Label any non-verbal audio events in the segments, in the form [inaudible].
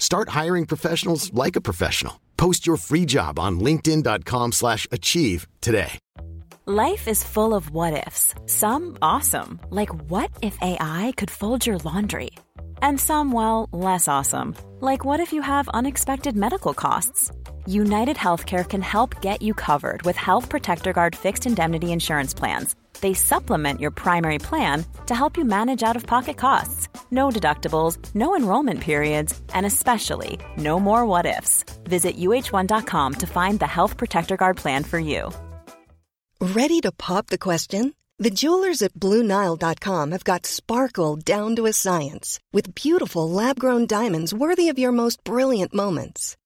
Start hiring professionals like a professional. Post your free job on linkedin.com/achieve slash achieve today. Life is full of what ifs. Some awesome, like what if AI could fold your laundry? And some, well, less awesome, like what if you have unexpected medical costs? United Healthcare can help get you covered with Health Protector Guard fixed indemnity insurance plans. They supplement your primary plan to help you manage out of pocket costs. No deductibles, no enrollment periods, and especially no more what ifs. Visit uh1.com to find the Health Protector Guard plan for you. Ready to pop the question? The jewelers at BlueNile.com have got sparkle down to a science with beautiful lab grown diamonds worthy of your most brilliant moments.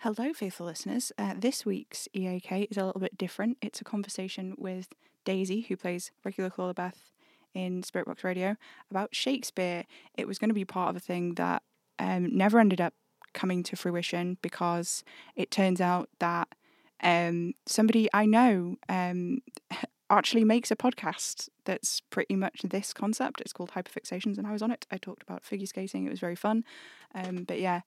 Hello, faithful listeners. Uh, this week's EAK is a little bit different. It's a conversation with Daisy, who plays regular Claudia Beth in Spirit Box Radio, about Shakespeare. It was going to be part of a thing that um, never ended up coming to fruition because it turns out that um, somebody I know um, [laughs] actually makes a podcast that's pretty much this concept. It's called Hyperfixations, and I was on it. I talked about figure skating. It was very fun. Um, but yeah,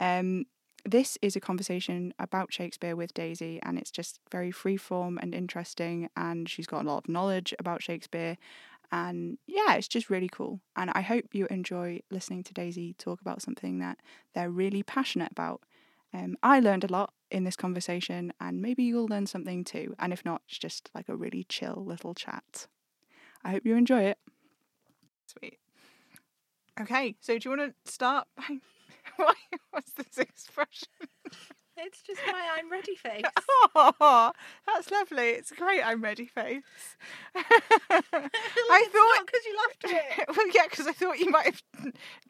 um, this is a conversation about Shakespeare with Daisy, and it's just very freeform and interesting. And she's got a lot of knowledge about Shakespeare. And yeah, it's just really cool. And I hope you enjoy listening to Daisy talk about something that they're really passionate about. Um, I learned a lot in this conversation, and maybe you'll learn something too. And if not, it's just like a really chill little chat. I hope you enjoy it. Sweet. Okay, so do you want to start [laughs] by. What's this expression? [laughs] It's just my I'm ready face. [laughs] Oh, that's lovely. It's great. I'm ready face. [laughs] I thought because you laughed at it. Well, yeah, because I thought you might have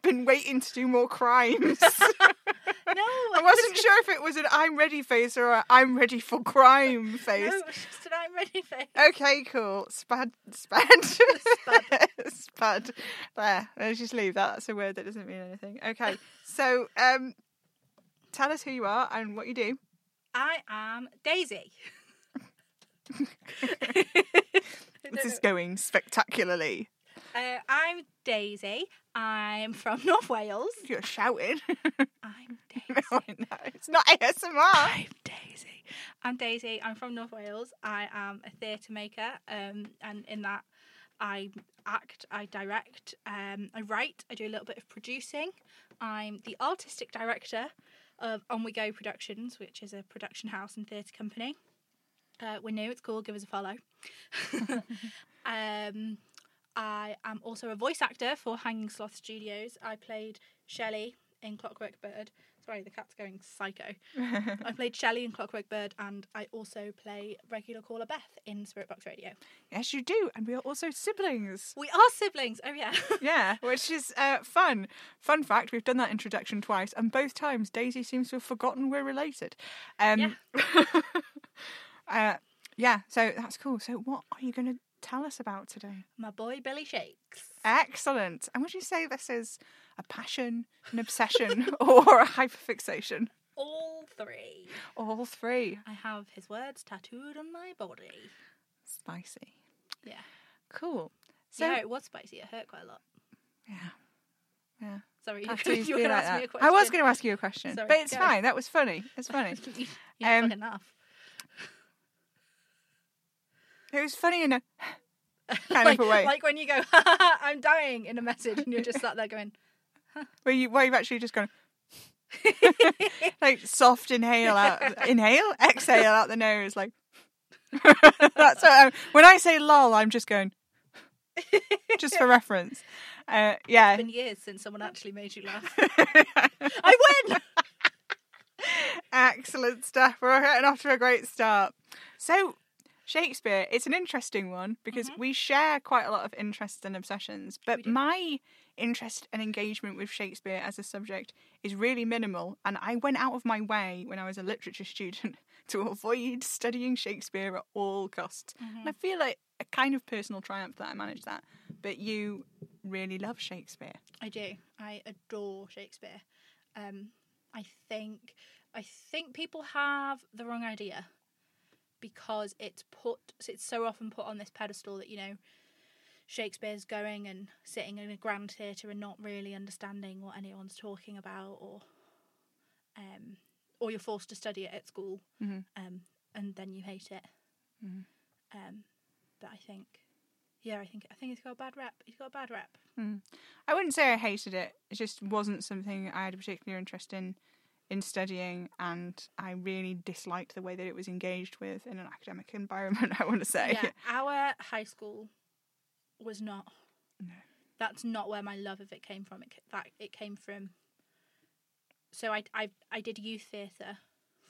been waiting to do more crimes. No, I wasn't sure if it was an I'm ready face or a I'm ready for crime face. No, it's just an I'm ready face. Okay, cool. Spad, spad, Spud. spud. There. Let's just leave that. That's a word that doesn't mean anything. Okay, so um, tell us who you are and what you do. I am Daisy. This is [laughs] going spectacularly. Uh, I'm Daisy. I'm from [laughs] North Wales. You're shouting. [laughs] I'm Daisy. no, know. It's not ASMR. I'm Daisy. I'm Daisy. I'm from North Wales. I am a theatre maker, um, and in that, I act, I direct, um, I write, I do a little bit of producing. I'm the artistic director of On We Go Productions, which is a production house and theatre company. Uh, we're new, it's cool, give us a follow. [laughs] um, I am also a voice actor for Hanging Sloth Studios. I played Shelley in Clockwork Bird. Sorry, the cat's going psycho. [laughs] I played Shelley in Clockwork Bird, and I also play regular caller Beth in Spirit Box Radio. Yes, you do, and we are also siblings. We are siblings. Oh yeah. [laughs] Yeah, which is uh, fun. Fun fact: we've done that introduction twice, and both times Daisy seems to have forgotten we're related. Um, [laughs] uh, yeah, so that's cool. So, what are you going to tell us about today? My boy Billy Shakes. Excellent. And would you say this is a passion, an obsession, [laughs] or a hyperfixation? All three. All three. I have his words tattooed on my body. Spicy. Yeah. Cool. So, yeah, it was spicy. It hurt quite a lot. yeah. Yeah. Sorry, [laughs] you, Tattoos you be were going like to ask me a question. I was going to ask you a question, Sorry, but it's go. fine. That was funny. It's [laughs] funny. yeah, Um, laugh. it was funny a [laughs] kind like, of a way. like when you go, [laughs] I'm dying in a message, and you're just sat there going, where you where you've actually just gone [laughs] like soft inhale out inhale exhale out the nose like that's what I'm, when I say lol I'm just going just for reference uh, yeah it's been years since someone actually made you laugh. I win! excellent stuff we're getting off to a great start so Shakespeare it's an interesting one because we share quite a lot of interests and obsessions but my interest and engagement with Shakespeare as a subject is really minimal and I went out of my way when I was a literature [laughs] student to avoid studying Shakespeare at all costs. And I feel like a kind of personal triumph that I managed that but you really love Shakespeare. I do. I adore Shakespeare. Um, I think I think people have the wrong idea because it's put it's so often put on this pedestal that you know Shakespeare's going and sitting in a grand theatre and not really understanding what anyone's talking about, or um, or you're forced to study it at school, Mhm. um, and then you hate it. Mhm. Um, but I think, yeah, I think I think he's got a bad rep. He's got a bad rep. Mm. I wouldn't say I hated it. It just wasn't something I had a particular interest in in studying, and I really disliked the way that it was engaged with in an academic [laughs] environment. I want to say, Yeah, our high school was not. No. That's not where my love of it came from. It that it came from. So I I I did youth theatre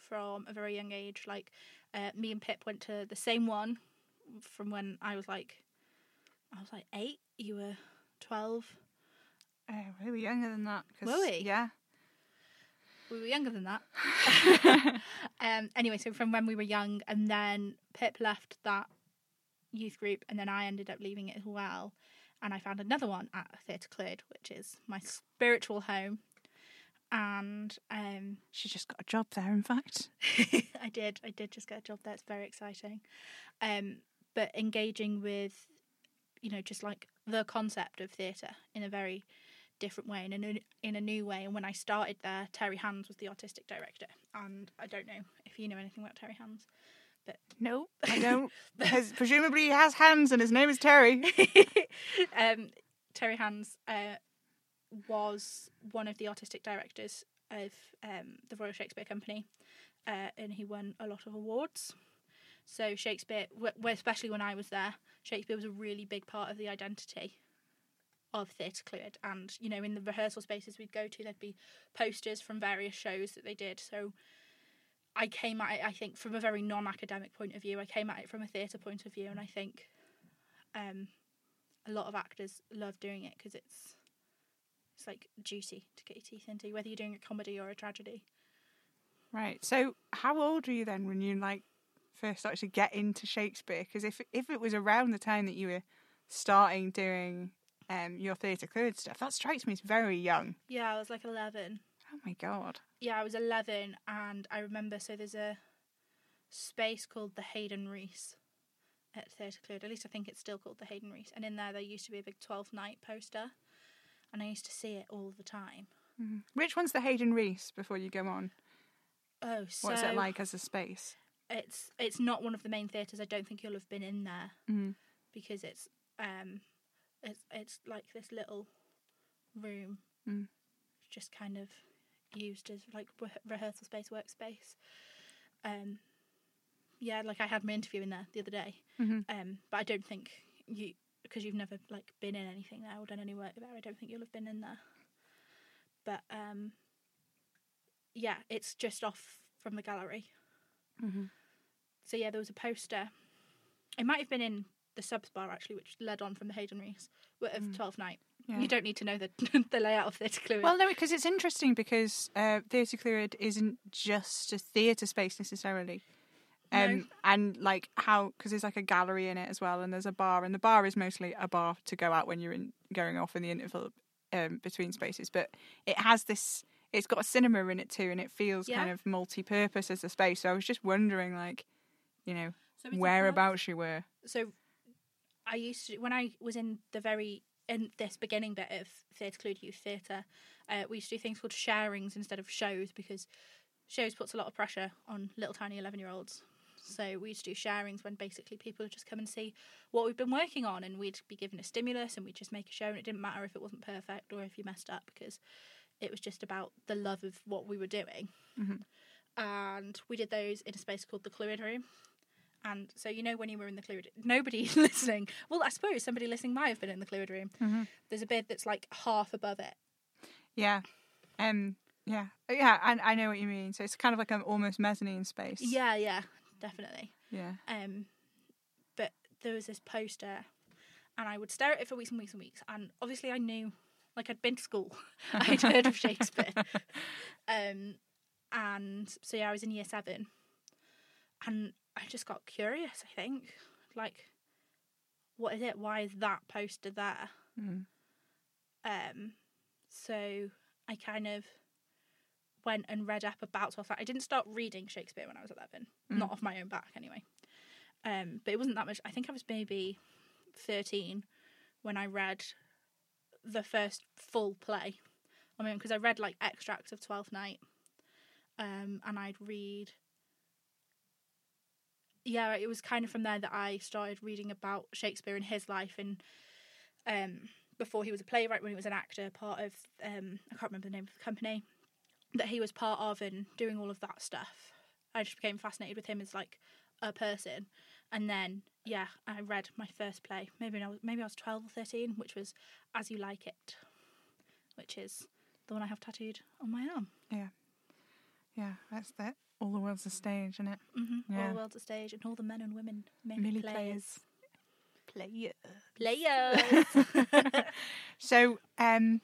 from a very young age. Like, uh, me and Pip went to the same one from when I was like, I was like eight. You were twelve. uh, we were younger than that. 'cause- Were we? Yeah. We were younger than that. [laughs] um. Anyway, so from when we were young, and then Pip left that youth group, and then I ended up leaving it as well. And I found another one at Theatre Clwyd, which is my spiritual home. And um, She just got a job there. In fact, [laughs] I did, I did just get a job there. It's very exciting. Um, but engaging with, you know, just like the concept of theatre in a very different way in a, in a new way. And when I started there, Terry Hands was the artistic director. And I don't know if you know anything about Terry Hands, but no, I [laughs] don't. Because presumably he has hands, and his name is Terry. [laughs] um, Terry Hands uh, was one of the artistic directors of um, the Royal Shakespeare Company, uh, and he won a lot of awards. So Shakespeare, w- especially when I was there, Shakespeare was a really big part of the identity of Theatre Clwyd. And you know, in the rehearsal spaces we'd go to, there'd be posters from various shows that they did. So I came at it, I think, from a very non-academic point of view. I came at it from a theatre point of view, and I think um, a lot of actors love doing it because it's it's like duty to get your teeth into, whether you're doing a comedy or a tragedy. Right. So, how old were you then when you like first to get into Shakespeare? Because if if it was around the time that you were starting doing um, your Theatre Clwyd stuff, that strikes me as very young. Yeah, I was like 11. Oh my god. Yeah, I was 11, and I remember. So there's a space called the Hayden Reese at Theatre Clwyd. At least I think it's still called the Hayden Reese. And in there, there used to be a big 12th night poster, and I used to see it all the time. Which one's the Hayden Reese before you go on? Oh, so What's it like as a space? it's it's not one of the main theatres. I don't think you'll have been in there Mm. because it's um it's it's like this little room Mm. just kind of used as like re- rehearsal space workspace um yeah like i had my interview in there the other day Mhm. um but i don't think you because you've never like been in anything there or done any work there i don't think you'll have been in there but um yeah, it's just off from the gallery. Mhm. So yeah, there was a poster. It might have been in the subs bar actually, which led on from the Hayden Reese of Twelfth Night. Yeah. You don't need to know the [laughs] the layout of Theatre. Well, no, because it's interesting because uh, Theatre Clwyd isn't just a theatre space necessarily. Um, No. And like how, because there's like a gallery in it as well, and there's a bar, and the bar is mostly a bar to go out when you're in, going off in the interval um, between spaces. But it has this, it's got a cinema in it too, and it feels Yeah. kind of multi purpose as a space. So I was just wondering, like, you know, So whereabouts you were. so I used to when I was in the very in this beginning bit of Theatre Clwyd Youth Theatre, uh, we used to do things called sharings instead of shows because shows puts a lot of pressure on little tiny eleven year olds. So we used to do sharings when basically people would just come and see what we've been working on, and we'd be given a stimulus, and we'd just make a show, and it didn't matter if it wasn't perfect or if you messed up because it was just about the love of what we were doing. And we did those in a space called the Clwyd Room. And so you know when you were in the Clwyd, nobody [laughs] listening. Well, I suppose somebody listening might have been in the Clwyd room. There's a bed that's like half above it. Yeah. Um, yeah. Yeah, I, I know what you mean. So it's kind of like an almost mezzanine space. Yeah, yeah, definitely. Yeah. Um, but there was this poster, and I would stare at it for weeks and weeks and weeks. And obviously, I knew, like, I'd been to school, [laughs] I'd heard of Shakespeare. [laughs] Um, and so yeah, I was in year seven, and I just got curious. I think, like, what is it? Why is that poster there? Mm. Um, so I kind of went and read up about Twelfth Night. I didn't start reading Shakespeare when I was eleven, not off my own back anyway. Um, but it wasn't that much. I think I was maybe thirteen when I read the first full play. I mean, because I read like extracts of Twelfth Night, um, and I'd read. Yeah, it was kind of from there that I started reading about Shakespeare and his life, and um, before he was a playwright, when he was an actor, part of um, I can't remember the name of the company that he was part of, and doing all of that stuff. I just became fascinated with him as like a person, and then yeah, I read my first play. Maybe I was maybe I was twelve or thirteen, which was As You Like It, which is the one I have tattooed on my arm. Yeah. Yeah, that's that. All the world's a stage, isn't it? hmm All the world's a stage, and all the men and women make Merely players. Player. Players. [laughs] So, um,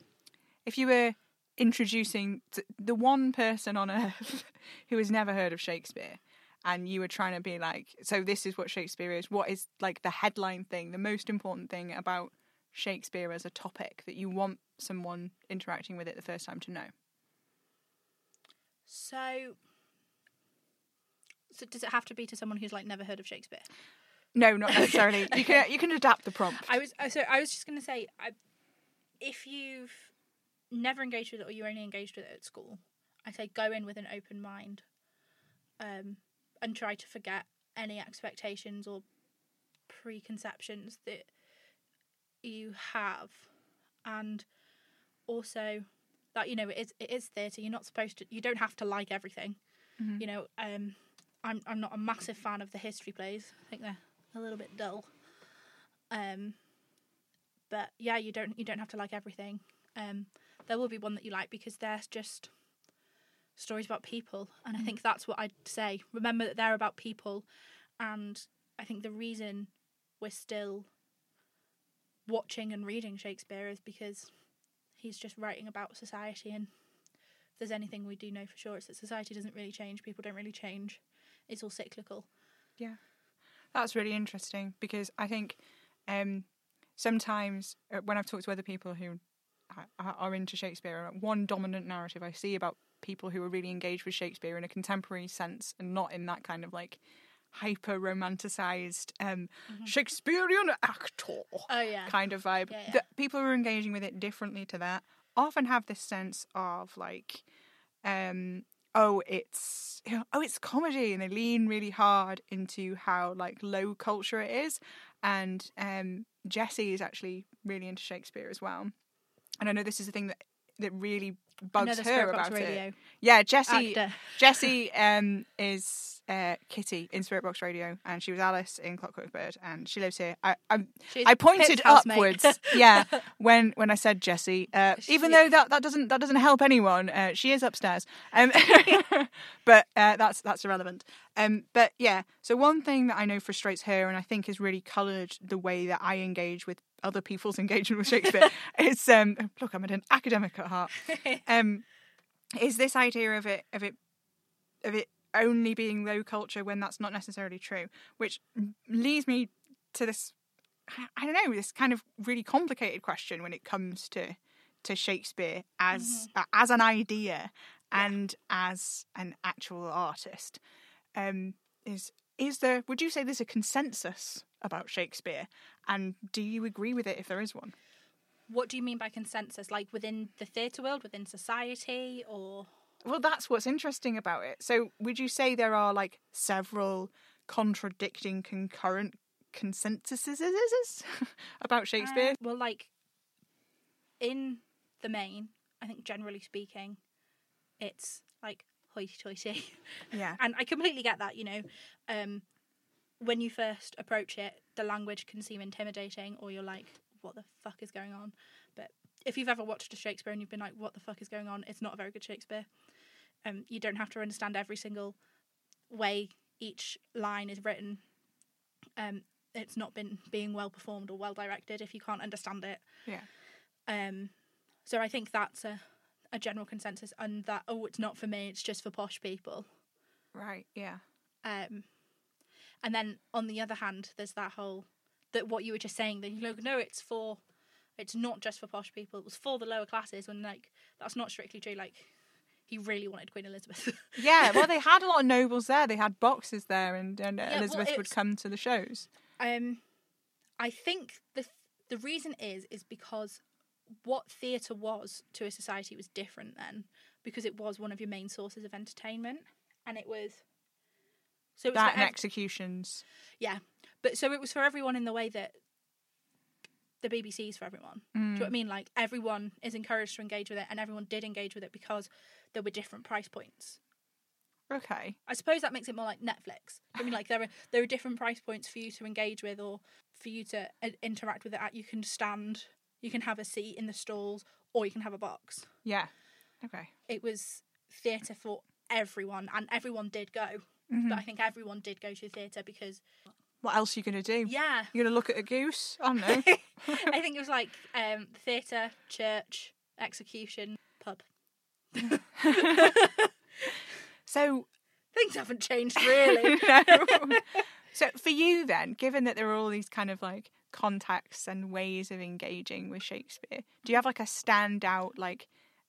if you were introducing t- the one person on earth [laughs] who has never heard of Shakespeare, and you were trying to be like, so this is what Shakespeare is. What is like the headline thing, the most important thing about Shakespeare as a topic that you want someone interacting with it the first time to know? so, so does it have to be to someone who's like never heard of Shakespeare? No, not [laughs] necessarily. You can you can adapt the prompt. I was so I was just going to say, I, if you've never engaged with it or you only engaged with it at school, I say go in with an open mind, um, and try to forget any expectations or preconceptions that you have, and also that you know it is it is theatre. You're not supposed to. You don't have to like everything. You know, um, I'm I'm not a massive fan of the history plays. I think they're a little bit dull. Um, but yeah, you don't you don't have to like everything. Um, there will be one that you like because they're just stories about people, and I think that's what I'd say. Remember that they're about people, and I think the reason we're still watching and reading Shakespeare is because he's just writing about society and if there's anything we do know for sure it's that society doesn't really change people don't really change it's all cyclical Yeah, that's really interesting because I think um, sometimes uh, when I've talked to other people who are into Shakespeare, one dominant narrative I see about people who are really engaged with Shakespeare in a contemporary sense and not in that kind of like hyper romanticized um, Shakespearean actor Oh, yeah. kind of vibe. Yeah, yeah. That people who are engaging with it differently to that often have this sense of like um oh it's you know, oh it's comedy and they lean really hard into how like low culture it is and um Jessie is actually really into Shakespeare as well and I know this is a thing that that really bugs her about Radio it yeah jesse actor. Jessie um is uh, Kitty in Spirit Box Radio, and she was Alice in Clockwork Bird, and she lives here. I I, I pointed upwards, yeah, [laughs] when when I said Jessie. Uh, even though that, that doesn't that doesn't help anyone, uh, she is upstairs. Um, [laughs] but uh, that's that's irrelevant. Um, but yeah, so one thing that I know frustrates her, and I think has really coloured the way that I engage with other people's [laughs] engagement with Shakespeare, is um, look, I'm an academic at heart. Um, is this idea of it of it of it only being low culture when that's not necessarily true, which leads me to this. I- don't know this kind of really complicated question when it comes to to Shakespeare as uh, as an idea and as an actual artist. Um, is is there? Would you say there's a consensus about Shakespeare, and do you agree with it if there is one? What do you mean by consensus? Like within the theatre world, within society, or Well, that's what's interesting about it. So, would you say there are like several contradicting concurrent consensuses [laughs] about Shakespeare? Uh, well, like in the main, I think generally speaking, it's like hoity-toity. yeah. [laughs] and I completely get that. You know, um, when you first approach it, the language can seem intimidating, or you're like, "What the fuck is going on?" But if you've ever watched a Shakespeare and you've been like, "What the fuck is going on?" It's not a very good Shakespeare. Um, you don't have to understand every single way each line is written. Um, it's not been being well performed or well directed if you can't understand it. Yeah. Um, so I think that's a a general consensus, and that oh, it's not for me. It's just for posh people. Right. Yeah. Um, and then on the other hand, there's that whole that what you were just saying that you know no, it's for it's not just for posh people. It was for the lower classes. When like that's not strictly true. Like he really wanted Queen Elizabeth. [laughs] Yeah. Well, they had a lot of nobles there. They had boxes there, and, and well, Elizabeth would it's- come to the shows. um, I think the the reason is is because what theatre was to a society was different then because it was one of your main sources of entertainment and it was so it was That and ev- executions. Yeah, but so it was for everyone in the way that the BBC is for everyone. Do you know what I mean? Like everyone is encouraged to engage with it, and everyone did engage with it because there were different price points. Okay. I suppose that makes it more like Netflix. I mean, like there are there are different price points for you to engage with, or for you to uh, interact with it at. You can stand, you can have a seat in the stalls, or you can have a box. Yeah. Okay. It was theatre for everyone, and everyone did go. Mm-hmm. But I think everyone did go to theatre because What else are you gonna do? yeah, You're gonna look at a goose? [laughs] I don't know. I think it was like um, theatre, church, execution, pub. [laughs] so Things haven't changed really. [laughs] No. [laughs] so for you then, given that there are all these kind of like contacts and ways of engaging with Shakespeare, do you have like a standout like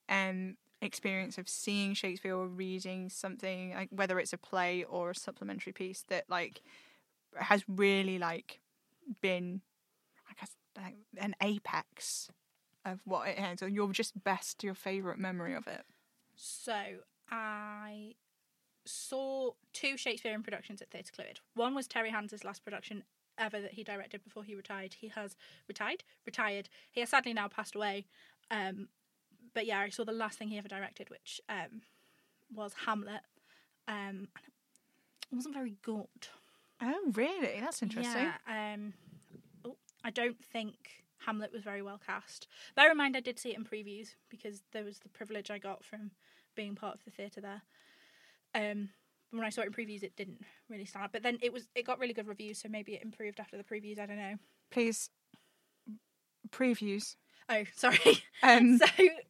um experience of seeing Shakespeare or reading something like whether it's a play or a supplementary piece that like has really like been I guess like an apex of what it is or your just best your favorite memory of it? So I saw two Shakespearean productions at Theatre Clwyd. One was Terry Hands's last production ever that he directed before he retired. He has retired, retired. He has sadly now passed away. Um, but yeah, I saw the last thing he ever directed, which um, was Hamlet. Um, and it wasn't very good. Oh really? That's interesting. Yeah. Um, oh, I don't think Hamlet was very well cast. Bear in mind, I did see it in previews because there was the privilege I got from being part of the theatre there. Um, when I saw it in previews, it didn't really stand out. But then it was it got really good reviews, so maybe it improved after the previews. I don't know. Please previews. Oh, [laughs] sorry. Um, [laughs] so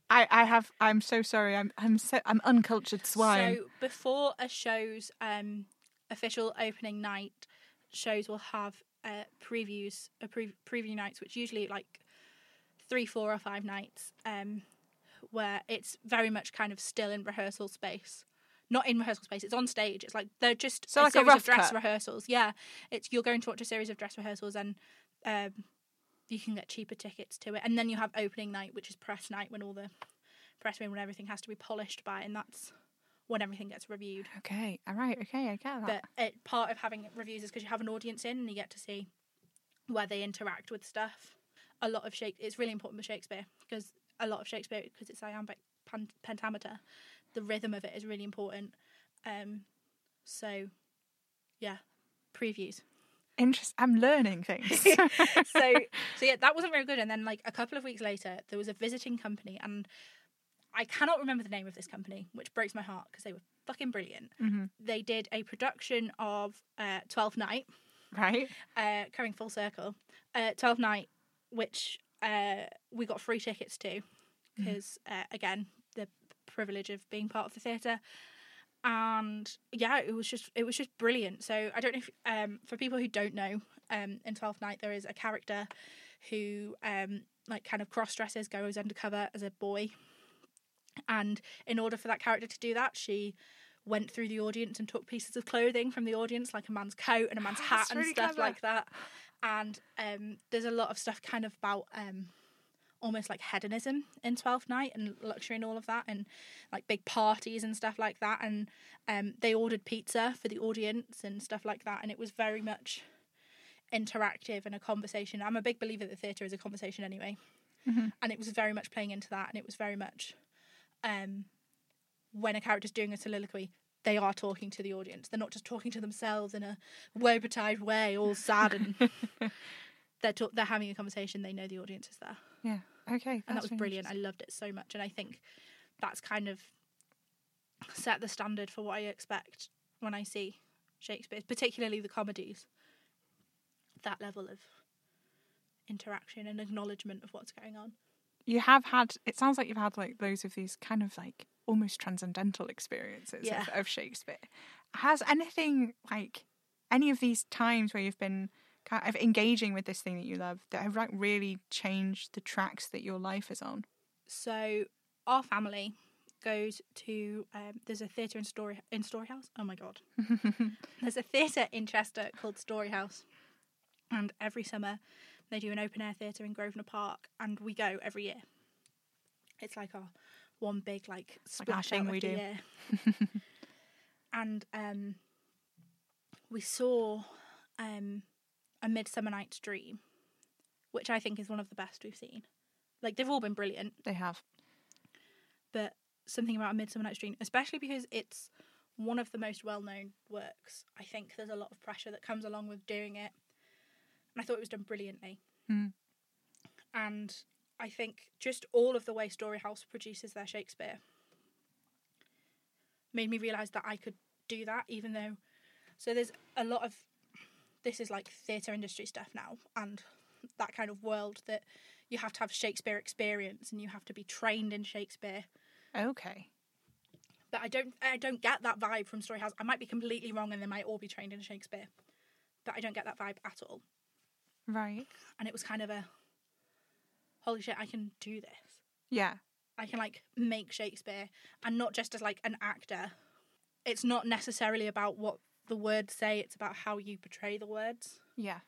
I, I have. I'm so sorry. I'm. I'm. So, I'm uncultured swine. So before a show's um, official opening night, shows will have uh, previews, a pre- preview nights, which usually like three, four, or five nights, um, where it's very much kind of still in rehearsal space. Not in rehearsal space; it's on stage. It's like they're just So a like a series rough of dress cut? rehearsals. Yeah, it's you're going to watch a series of dress rehearsals, and um, you can get cheaper tickets to it. And then you have opening night, which is press night, when all the press room and everything has to be polished by, and that's when everything gets reviewed. okay. All right. Okay. I get that. But it, part of having reviews is because you have an audience in and you get to see where they interact with stuff. A lot of Shakespeare, it's really important with Shakespeare because a lot of Shakespeare, because it's iambic pentameter, the rhythm of it is really important. Um, so yeah, previews. Interest. I'm learning things. [laughs] so [laughs] so yeah, that wasn't very good. And then like a couple of weeks later, there was a visiting company, and I cannot remember the name of this company, which breaks my heart because they were fucking brilliant. Mhm. They did a production of uh, Twelfth Night, right. uh, coming full circle. Uh, Twelfth Night, which uh, we got free tickets to because uh, again the privilege of being part of the theatre. And yeah, it was just it was just brilliant. So I don't know if um, for people who don't know, um, in Twelfth Night there is a character who um, like kind of cross dresses, goes undercover as a boy, and in order for that character to do that, she went through the audience and took pieces of clothing from the audience, like a man's coat and a man's [gasps] hat and really stuff clever. like that. And um, there's a lot of stuff kind of about um, almost like hedonism in Twelfth Night and luxury and all of that, and like big parties and stuff like that. And um, they ordered pizza for the audience and stuff like that, and it was very much interactive and a conversation. I'm a big believer that theatre is a conversation anyway, and it was very much playing into that, and it was very much um, when a character's doing a soliloquy. They are talking to the audience. They're not just talking to themselves in a woe-betide way, all sad, and [laughs] they're talk- they're having a conversation. They know the audience is there Yeah. Okay. and that was really brilliant. I loved it so much, and I think that's kind of set the standard for what I expect when I see Shakespeare, particularly the comedies. That level of interaction and acknowledgement of what's going on. You have had. It sounds like you've had like loads of these kind of like almost transcendental experiences Yeah. of, of Shakespeare. Has anything like any of these times where you've been kind of engaging with this thing that you love that have like really changed the tracks that your life is on? So our family goes to um, there's a theatre in Story in Storyhouse. Oh my god, [laughs] there's a theatre in Chester called Storyhouse, and every summer they do an open air theatre in Grosvenor Park, and we go every year. It's like our one big like like splash thing we do. [laughs] and um, we saw um, a Midsummer Night's Dream, which I think is one of the best we've seen. Like they've all been brilliant, They have. but something about a Midsummer Night's Dream, especially because it's one of the most well-known works. I think there's a lot of pressure that comes along with doing it, and I thought it was done brilliantly. Mm. And I think just all of the way Storyhouse produces their Shakespeare made me realise that I could do that, even though. So there's a lot of this is like theatre industry stuff now, and that kind of world that you have to have Shakespeare experience and you have to be trained in Shakespeare. Okay. But I don't I don't get that vibe from Storyhouse. I might be completely wrong and they might all be trained in Shakespeare. But I don't get that vibe at all. Right. And it was kind of a holy shit, I can do this. Yeah. I can like make Shakespeare and not just as like an actor. It's not necessarily about what the words say, it's about how you portray the words. Yeah.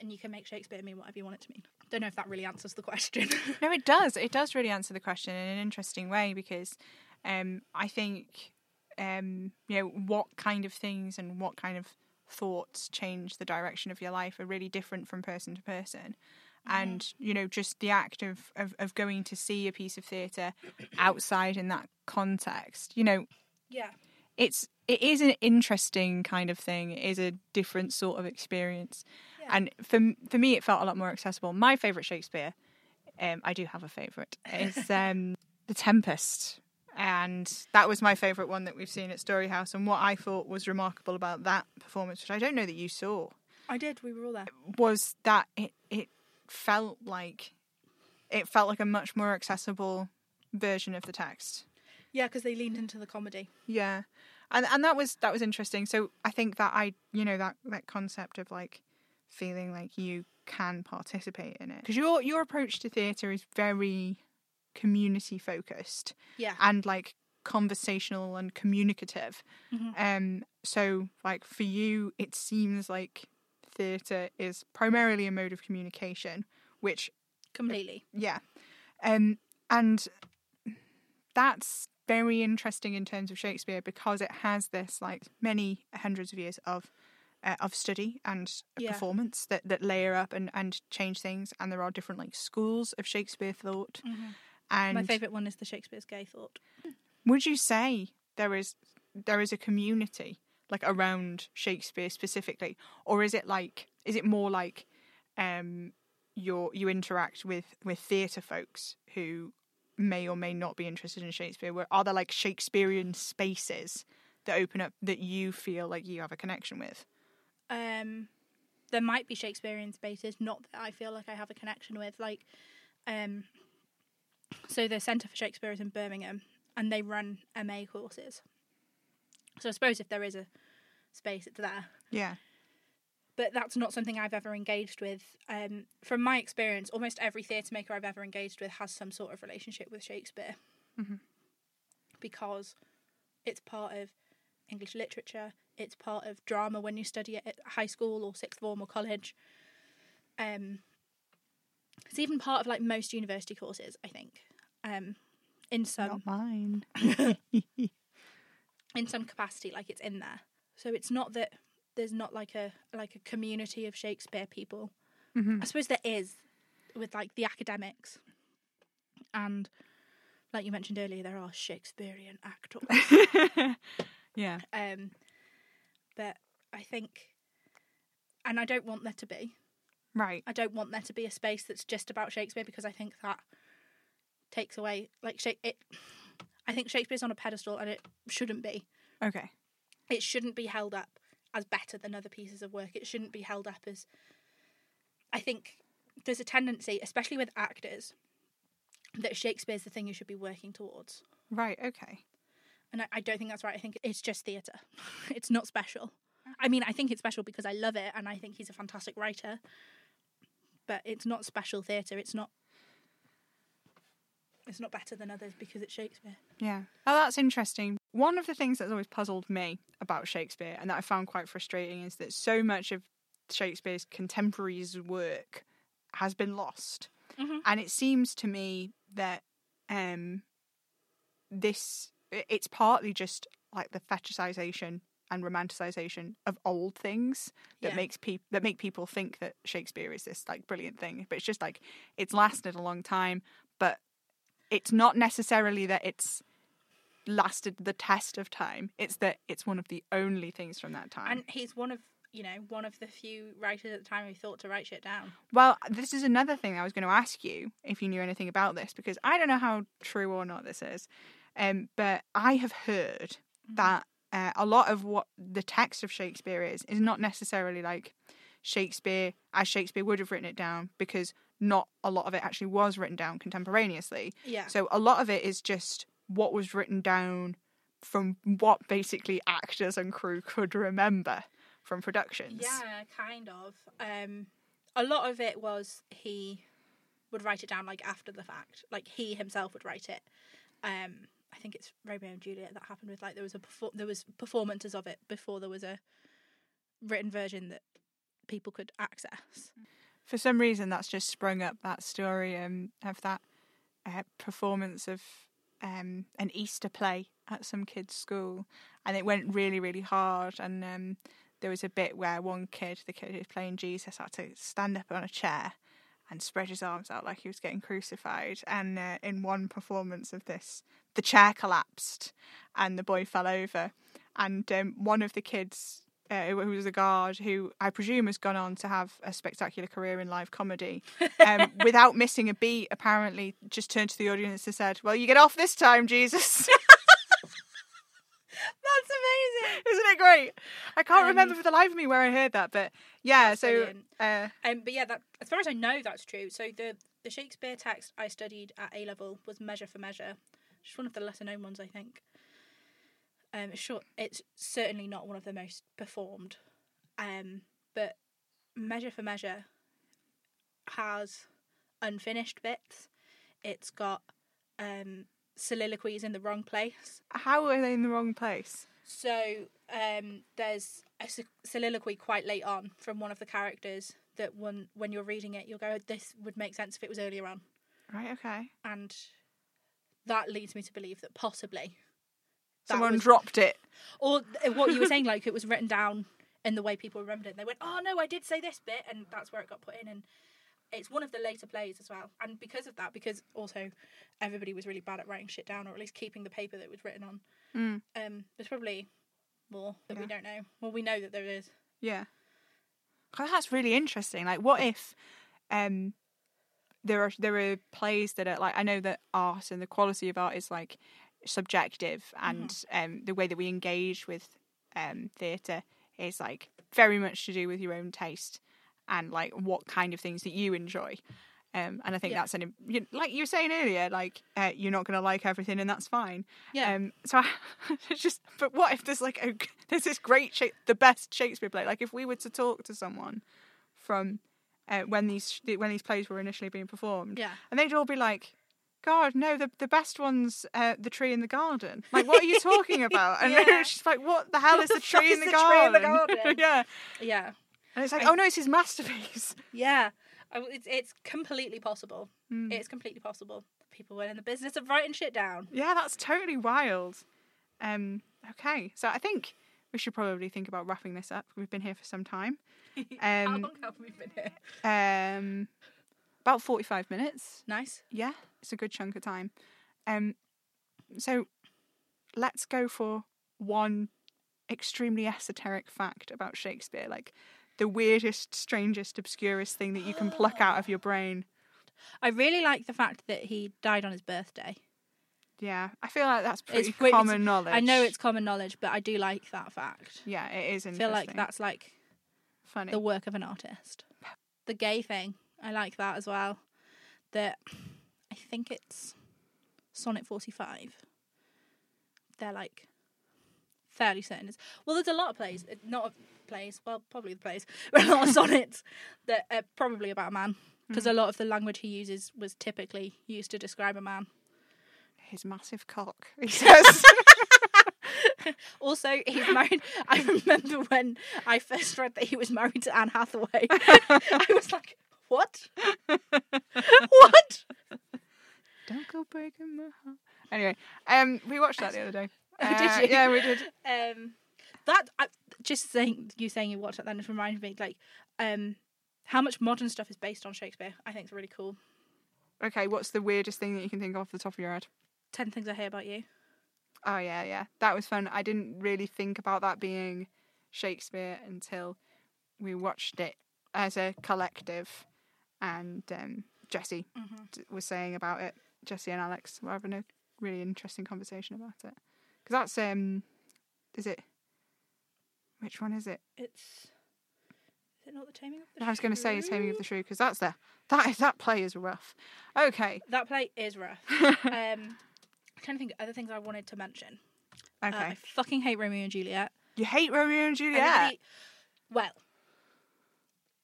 And you can make Shakespeare mean whatever you want it to mean. Don't know if that really answers the question. [laughs] No, it does. It does really answer the question in an interesting way because um, I think um, you know what kind of things and what kind of thoughts change the direction of your life are really different from person to person. And you know, just the act of, of, of going to see a piece of theatre [clears throat] outside in that context, you know, yeah. it's it is an interesting kind of thing. It is a different sort of experience, Yeah. and for for me, it felt a lot more accessible. My favorite Shakespeare, um, I do have a favorite, is [laughs] um, The Tempest, and that was my favorite one that we've seen at Storyhouse. And what I thought was remarkable about that performance, which I don't know that you saw, I did, we were all there. was that it it felt like it felt like a much more accessible version of the text. Yeah, because they leaned into the comedy. Yeah, and and that was that was interesting. So I think that I you know that that concept of like feeling like you can participate in it because your your approach to theatre is very community focused Yeah. and like conversational and communicative. Mhm. Um, so like for you, it seems like theatre is primarily a mode of communication, which Completely. yeah. Um, and that's very interesting in terms of Shakespeare because it has this like many hundreds of years of uh, of study and Yeah. performance that, that layer up and, and change things and there are different like schools of Shakespeare thought and My favourite one is the Shakespeare's Gay Thought. would you say there is there is a community like around Shakespeare specifically, or is it like is it more like um you you interact with with theatre folks who may or may not be interested in Shakespeare? Where are there like Shakespearean spaces that open up that you feel like you have a connection with? Um, there might be Shakespearean spaces, not that I feel like I have a connection with. Like, um, so the Centre for Shakespeare is in Birmingham, and they run MA courses. So I suppose if there is a space, it's there. Yeah. But that's not something I've ever engaged with. Um, from my experience, almost every theatre maker I've ever engaged with has some sort of relationship with Shakespeare Mhm. because it's part of English literature. It's part of drama when you study it at high school or sixth form or college. Um, it's even part of like most university courses, I think. Um, in some Not mine. [laughs] in some capacity, like it's in there. So it's not that there's not like a like a community of Shakespeare people. Mhm. I suppose there is with like the academics, and like you mentioned earlier, there are Shakespearean actors. [laughs] yeah. Um, but I think, and I don't want there to be. Right. I don't want there to be a space that's just about Shakespeare because I think that takes away like it. I think Shakespeare's on a pedestal and it shouldn't be. Okay. It shouldn't be held up as better than other pieces of work. It shouldn't be held up as. I think there's a tendency, especially with actors, that Shakespeare's the thing you should be working towards. Right. Okay. And I, I don't think that's right. I think it's just theatre. [laughs] it's not special. I mean, I think it's special because I love it and I think he's a fantastic writer. But it's not special theatre. It's not. It's not better than others because it's Shakespeare. Yeah. Oh, that's interesting. One of the things that's always puzzled me about Shakespeare and that I found quite frustrating is that so much of Shakespeare's contemporaries' work has been lost. Mhm. And it seems to me that um, this it's partly just like the fetishization and romanticization of old things that Yeah. makes people that make people think that Shakespeare is this like brilliant thing. But it's just like it's lasted a long time, but it's not necessarily that it's lasted the test of time. It's that it's one of the only things from that time. And he's one of, you know, one of the few writers at the time who thought to write shit down. Well, this is another thing I was going to ask you if you knew anything about this because I don't know how true or not this is, um, but I have heard that uh, a lot of what the text of Shakespeare is is not necessarily like Shakespeare as Shakespeare would have written it down because not a lot of it actually was written down contemporaneously. Yeah. So a lot of it is just what was written down from what basically actors and crew could remember from productions. Yeah, kind of. Um, a lot of it was he would write it down like after the fact, like he himself would write it. Um, I think it's Romeo and Juliet that happened with like there was a perfor- there was performances of it before there was a written version that people could access. for some reason that's just sprung up that story um, of that uh, performance of um, an Easter play at some kid's school, and it went really really hard. And um, there was a bit where one kid, the kid who's playing Jesus, had to stand up on a chair and spread his arms out like he was getting crucified. And uh, in one performance of this, the chair collapsed and the boy fell over. And um, one of the kids, uh, who was a guard, who I presume has gone on to have a spectacular career in live comedy, [laughs] um, without missing a beat, apparently just turned to the audience and said, "Well, you get off this time, Jesus." [laughs] That's amazing. Isn't it great? I can't Um, remember for the life of me where I heard that, but yeah. So uh, Um, but yeah, that as far as I know, that's true. So the the Shakespeare text I studied at A level was Measure for Measure, which is one of the lesser known ones, I think. Um, it's. It's certainly not one of the most performed, um, but Measure for Measure has unfinished bits. It's got um, soliloquies in the wrong place. how are they in the wrong place? So um, there's a soliloquy quite late on from one of the characters that when when you're reading it, you'll go, "This would make sense if it was earlier on," Right. Okay. and that leads me to believe that possibly that Someone was- dropped it. or what you were saying, [laughs] like it was written down in the way people remembered it. And they went, "Oh no, I did say this bit," and that's where it got put in. And it's one of the later plays as well. And because of that, because also everybody was really bad at writing shit down, or at least keeping the paper that was written on. Mm. Um, there's probably more that we don't know. Well, we know that there is. Yeah. that's really interesting. Like, what if um, there are there are plays that are like I know that art and the quality of art is like subjective, and um, the way that we engage with um, theatre is like very much to do with your own taste and like what kind of things that you enjoy. Um, and I think Yeah. that's an you- like you were saying earlier, like uh, you're not going to like everything, and that's fine. Yeah. Um, so I, [laughs] just, but what if there's like a [laughs] there's this great the best Shakespeare play? Like if we were to talk to someone from uh, when these when these plays were initially being performed, Yeah. and they'd all be like. God, no! The the best one's uh, the tree in the garden. Like, what are you talking [laughs] about? And Yeah. it's like, what the hell is the, the tree, in is the, the tree in the garden? yeah, Yeah. And it's like, I- oh no, it's his masterpiece. [laughs] Yeah. I- It's, it's completely possible. Hmm. It's completely possible. People were in the business of writing shit down. Yeah, that's totally wild. Um, okay, so I think we should probably think about wrapping this up. We've been here for some time. [laughs] How Um, long have we been here? um, about forty-five minutes. Nice. Yeah, it's a good chunk of time. Um, so let's go for one extremely esoteric fact about Shakespeare, like the weirdest, strangest, obscurest thing that you can pluck out of your brain. [gasps] I really like the fact that he died on his birthday. Yeah, I feel like that's pretty It's- it's- common knowledge. I know it's common knowledge, but I do like that fact. yeah, it is I feel like that's like funny. the work of an artist. The gay thing, I like that as well. That I think it's Sonnet 45. They're like fairly certain. It's, well, there's a lot of plays, not plays, well, probably the plays, [laughs] but a lot of sonnets that are probably about a man. Because a lot of the language he uses was typically used to describe a man. his massive cock. [laughs] He says. [laughs] Also, he's married. I remember when I first read that he was married to Anne Hathaway. I was like, "What? what?" Don't go breaking my heart. Anyway, um, we watched that the other day. Oh, did Uh, you? Yeah, we did. Um, that I, just saying you saying you watched it then just reminded me like um how much modern stuff is based on Shakespeare. I think it's really cool. Okay, what's the weirdest thing that you can think of off the top of your head? Ten things I hate about you. Oh yeah, yeah, that was fun. I didn't really think about that being Shakespeare until we watched it as a collective, and um, Jesse d- was saying about it. Jesse and Alex were having a really interesting conversation about it. Because that's um, is it? Which one is it? It's is it not the taming of the I was going to say Shrew? Taming of the Shrew because that's the that that play is rough. Okay, That play is rough. [laughs] um, I'm trying to think of other things I wanted to mention. Uh, okay. I fucking hate Romeo and Juliet. you hate Romeo and Juliet. really- well,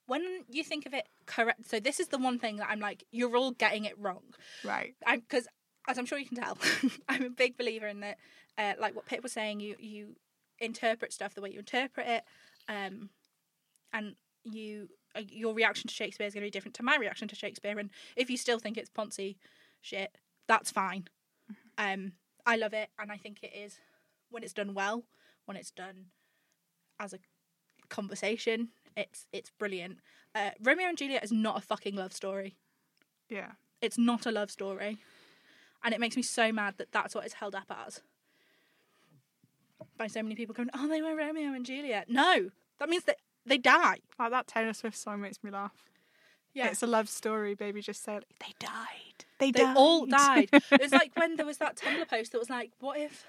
when you think of it correct, so this is the one thing that I'm like, you're all getting it wrong. Right. I'm because, as I'm sure you can tell, [laughs] I'm a big believer in that. Uh, like what Pip was saying, you you interpret stuff the way you interpret it, um, and you uh, your reaction to Shakespeare is going to be different to my reaction to Shakespeare. And if you still think it's Ponzi shit, that's fine. Um, I love it, and I think it is when it's done well, when it's done as a conversation. It's it's brilliant. Uh, Romeo and Juliet is not a fucking love story. Yeah. It's not a love story, and it makes me so mad that that's what it's held up as. By so many people going, "Oh, they were Romeo and Juliet." No, that means that they die. Like that Taylor Swift song makes me laugh. Yeah, It's a love story, baby. Just say it. They died. They, they died. all died. it was like [laughs] when there was that Tumblr post that was like, "What if,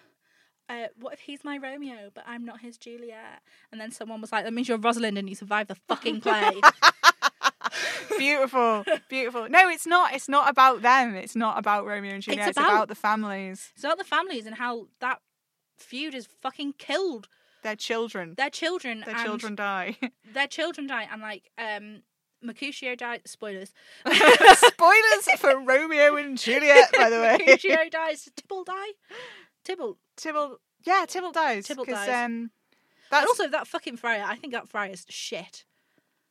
uh, what if he's my Romeo, but I'm not his Juliet?" And then someone was like, "That means you're Rosalind and you survived the fucking play." [laughs] beautiful, beautiful. No, it's not. It's not about them. It's not about Romeo and Juliet. It's, about- about the families, it's about the families and how that feud is fucking killed their children. their children. Their children die. [laughs] Their children die, and like um, Mercutio died. Spoilers. [laughs] Spoilers [laughs] for Romeo and Juliet, by the way. Mercutio dies. Tybalt die. Tybalt. Tybalt, yeah, Tybalt dies. 'cause, dies. Um, And also that fucking Friar. I think that Friar's shit.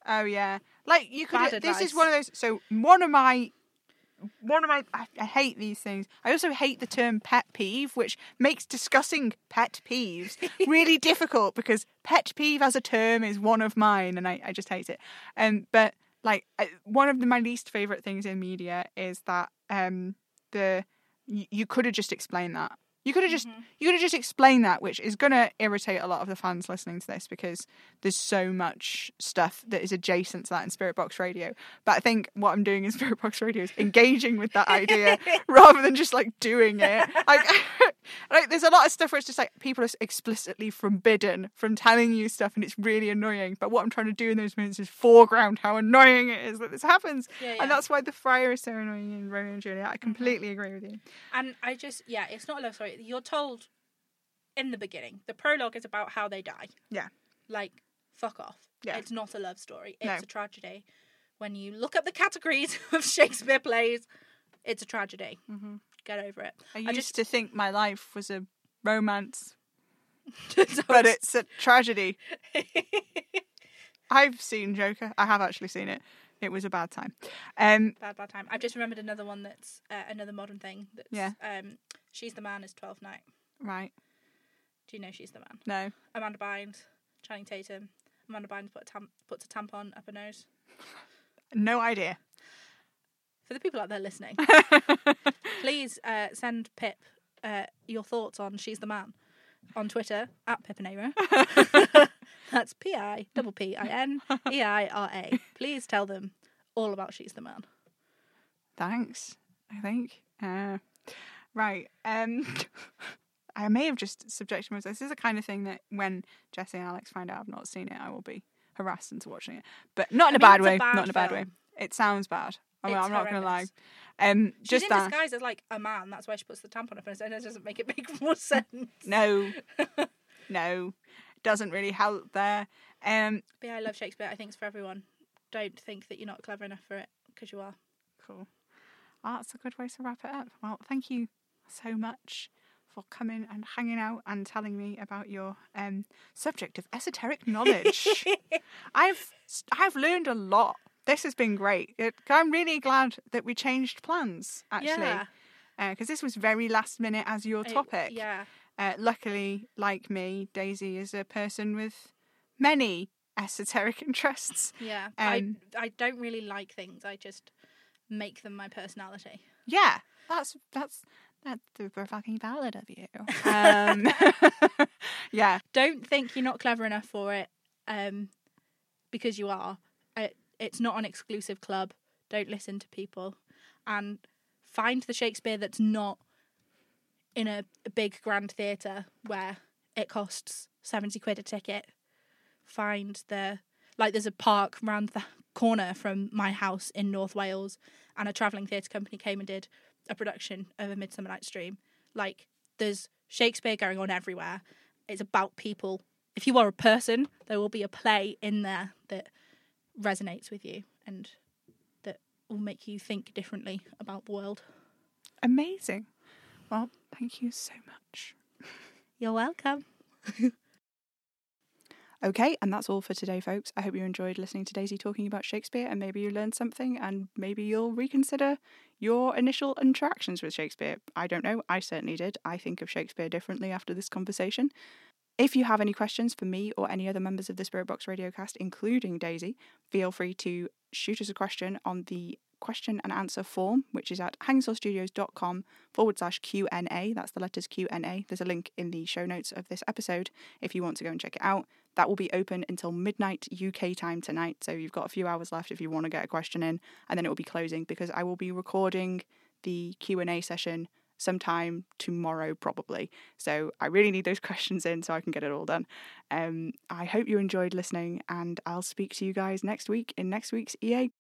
Oh yeah, like you could. Bad this is one of those. So one of my, one of my. I, I hate these things. I also hate the term pet peeve, which makes discussing pet peeves [laughs] really difficult because pet peeve as a term is one of mine, and I, I just hate it. Um, but like I- one of the, my least favorite things in media is that um the you, you could have just explained that. You could have just Mm-hmm. you could have just explained that, which is going to irritate a lot of the fans listening to this because there's so much stuff that is adjacent to that in Spirit Box Radio. But I think what I'm doing in [laughs] Spirit Box Radio is engaging with that idea [laughs] rather than just like doing it. Like, [laughs] like there's a lot of stuff where it's just like people are explicitly forbidden from telling you stuff, and it's really annoying. But what I'm trying to do in those minutes is foreground how annoying it is that this happens, Yeah, yeah. and that's why the friar is so annoying in Romeo and Juliet. I completely agree with you. And I just, yeah, it's not a love story. You're told in the beginning. The prologue is about how they die. Yeah. Like, fuck off. Yeah. It's not a love story. It's No. a tragedy. When you look up the categories [laughs] of Shakespeare plays, it's a tragedy. Mm-hmm. Get over it. I used to think my life was a romance, [laughs] but it's a tragedy. [laughs] I've seen Joker. I have actually seen it. It was a bad time. Um, bad, bad time. I've just remembered another one that's uh, another modern thing. That's, Yeah. Um, She's the Man is 12th Night. right. Do you know She's the Man? No. Amanda Bynes, Channing Tatum. Amanda Bynes put a tam- puts a tampon up her nose. No idea. For the people out there listening, [laughs] please uh, send Pip uh, your thoughts on She's the Man on Twitter at Pipinera. [laughs] That's P I double P I N E I R A. Please tell them all about She's the Man. Thanks. I think. Uh, right. Um, [laughs] I may have just subjected myself. This is the kind of thing that when Jesse and Alex find out I've not seen it, I will be harassed into watching it. But not in I a mean, bad it's a way. bad not in a bad way. It sounds bad. I mean, I'm not going to lie. Um, She's just in that. disguise as like a man. That's why she puts the tampon up. And it doesn't make it [laughs] make more sense. No, [laughs] no, doesn't really help there. Um, But yeah, I love Shakespeare. I think it's for everyone. Don't think that you're not clever enough for it because you are. cool. Well, that's a good way to wrap it up. Well, thank you so much for coming and hanging out and telling me about your um, subject of esoteric knowledge. [laughs] I've I've learned a lot. This has been great. It, I'm really glad that we changed plans. Actually, Yeah. because this was very last minute as your It- topic. yeah. Uh, luckily, like me, Daisy is a person with many esoteric [laughs] interests. Yeah. Um, I I don't really like things. I just make them my personality. Yeah, that's that's that's super fucking valid of you. [laughs] Um, [laughs] yeah, Don't think you're not clever enough for it, um, because you are. It, it's not an exclusive club. Don't listen to people, and find the Shakespeare that's not in a, a big grand theatre where it costs seventy quid a ticket. Find the like. There's a park round the corner from my house in North Wales, and a travelling theatre company came and did a production of A Midsummer Night's Dream. Like, there's Shakespeare going on everywhere. It's about people. If you are a person, there will be a play in there that resonates with you and that will make you think differently about the world. amazing. Well, thank you so much. You're welcome. [laughs] Okay, and that's all for today, folks. I hope you enjoyed listening to Daisy talking about Shakespeare, and maybe you learned something, and maybe you'll reconsider your initial interactions with Shakespeare. I don't know. I certainly did. I think of Shakespeare differently after this conversation. If you have any questions for me or any other members of the Spirit Box Radiocast, including Daisy, feel free to shoot us a question on the question and answer form, which is at hangsawstudios.com forward slash Q&A. That's the letters Q&A. There's a link in the show notes of this episode if you want to go and check it out. That will be open until midnight UK time tonight, so you've got a few hours left if you want to get a question in, and then it will be closing because I will be recording the Q&A session sometime tomorrow probably. So I really need those [laughs] questions in so I can get it all done. Um, I hope you enjoyed listening, and I'll speak to you guys next week in next week's EA